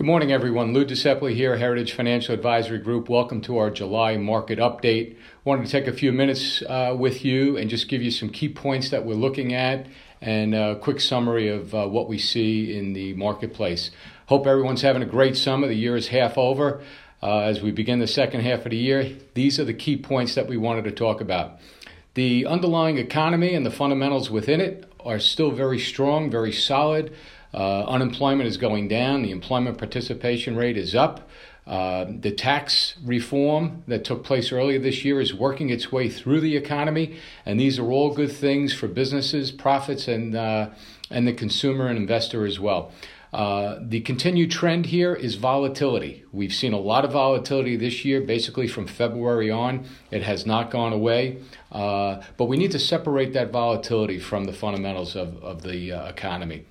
Good morning, everyone. Lou DeCepoli here, Heritage Financial Advisory Group. Welcome to our July market update. Wanted to take a few minutes uh, with you and just give you some key points that we're looking at and a quick summary of uh, what we see in the marketplace. Hope everyone's having a great summer. The year is half over. Uh, as we begin the second half of the year, these are the key points that we wanted to talk about. The underlying economy and the fundamentals within it are still very strong, very solid. Uh, unemployment is going down. The employment participation rate is up. Uh, the tax reform that took place earlier this year is working its way through the economy, and these are all good things for businesses, profits, and uh, and the consumer and investor as well. Uh, the continued trend here is volatility. We've seen a lot of volatility this year, basically from February on. It has not gone away, uh, but we need to separate that volatility from the fundamentals of, of the uh, economy.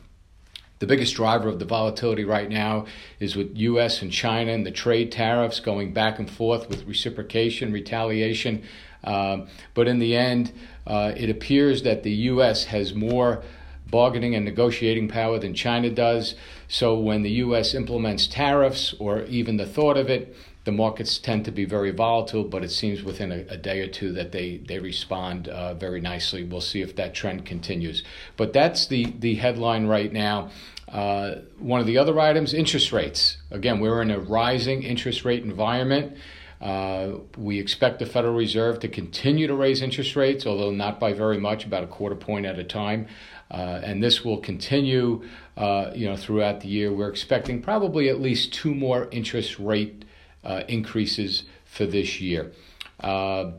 The biggest driver of the volatility right now is with US and China and the trade tariffs going back and forth with reciprocation, retaliation. Uh, but in the end, uh, it appears that the US has more bargaining and negotiating power than China does. So when the US implements tariffs or even the thought of it, the markets tend to be very volatile, but it seems within a, a day or two that they, they respond uh, very nicely. We'll see if that trend continues. But that's the, the headline right now. Uh, one of the other items, interest rates. Again, we're in a rising interest rate environment. Uh, we expect the Federal Reserve to continue to raise interest rates, although not by very much, about a quarter point at a time. Uh, and this will continue, uh, you know, throughout the year. We're expecting probably at least two more interest rate uh, increases for this year. Uh,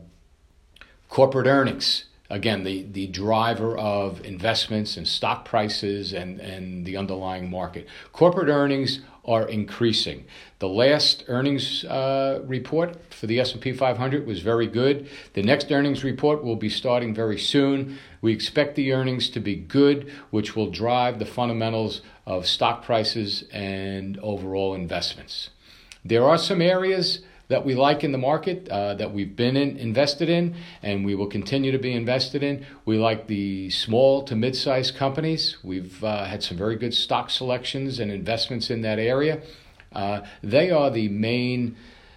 corporate earnings, again, the, the driver of investments and stock prices and, and the underlying market. Corporate earnings are increasing. The last earnings uh, report for the S&P 500 was very good. The next earnings report will be starting very soon. We expect the earnings to be good, which will drive the fundamentals of stock prices and overall investments. There are some areas that we like in the market uh, that we've been in, invested in and we will continue to be invested in. We like the small to mid sized companies. We've uh, had some very good stock selections and investments in that area. Uh, they are the main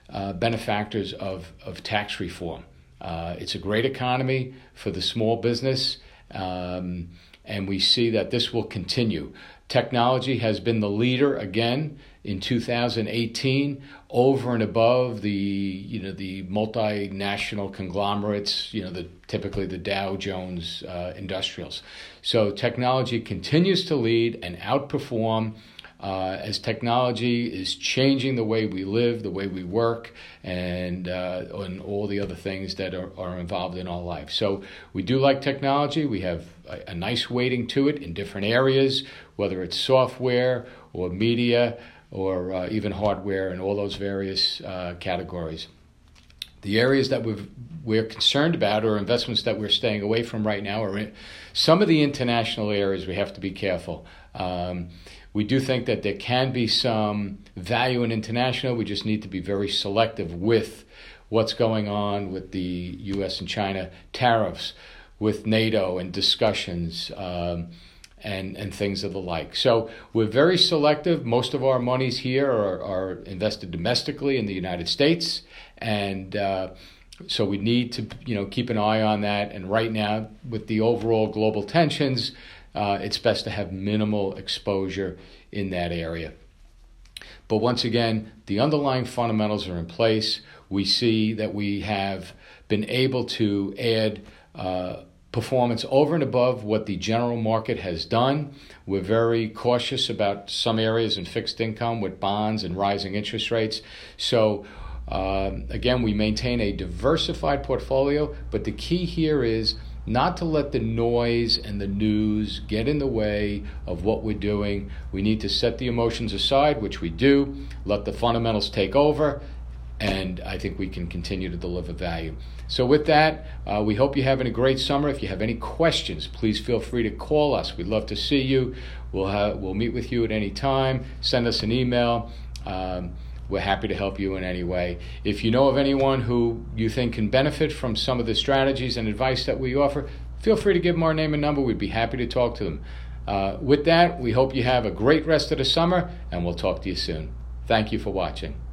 uh, benefactors of, of tax reform. Uh, it's a great economy for the small business. Um, and we see that this will continue. Technology has been the leader again in 2018 over and above the you know the multinational conglomerates you know the typically the Dow Jones uh, industrials. So technology continues to lead and outperform uh, as technology is changing the way we live, the way we work, and, uh, and all the other things that are, are involved in our life. So we do like technology. We have a, a nice weighting to it in different areas, whether it's software or media or uh, even hardware and all those various uh, categories. The areas that we we're concerned about or investments that we're staying away from right now are in, some of the international areas we have to be careful. Um, we do think that there can be some value in international. We just need to be very selective with what's going on with the U.S. and China tariffs, with NATO and discussions. Um, and, and things of the like. So we're very selective. Most of our monies here are, are invested domestically in the United States, and uh, so we need to you know keep an eye on that. And right now, with the overall global tensions, uh, it's best to have minimal exposure in that area. But once again, the underlying fundamentals are in place. We see that we have been able to add. Uh, performance over and above what the general market has done. We're very cautious about some areas in fixed income with bonds and rising interest rates. So, uh, again, we maintain a diversified portfolio, but the key here is not to let the noise and the news get in the way of what we're doing. We need to set the emotions aside, which we do, let the fundamentals take over, and I think we can continue to deliver value. So, with that, uh, we hope you're having a great summer. If you have any questions, please feel free to call us. We'd love to see you. We'll, have, we'll meet with you at any time. Send us an email. Um, we're happy to help you in any way. If you know of anyone who you think can benefit from some of the strategies and advice that we offer, feel free to give them our name and number. We'd be happy to talk to them. Uh, with that, we hope you have a great rest of the summer, and we'll talk to you soon. Thank you for watching.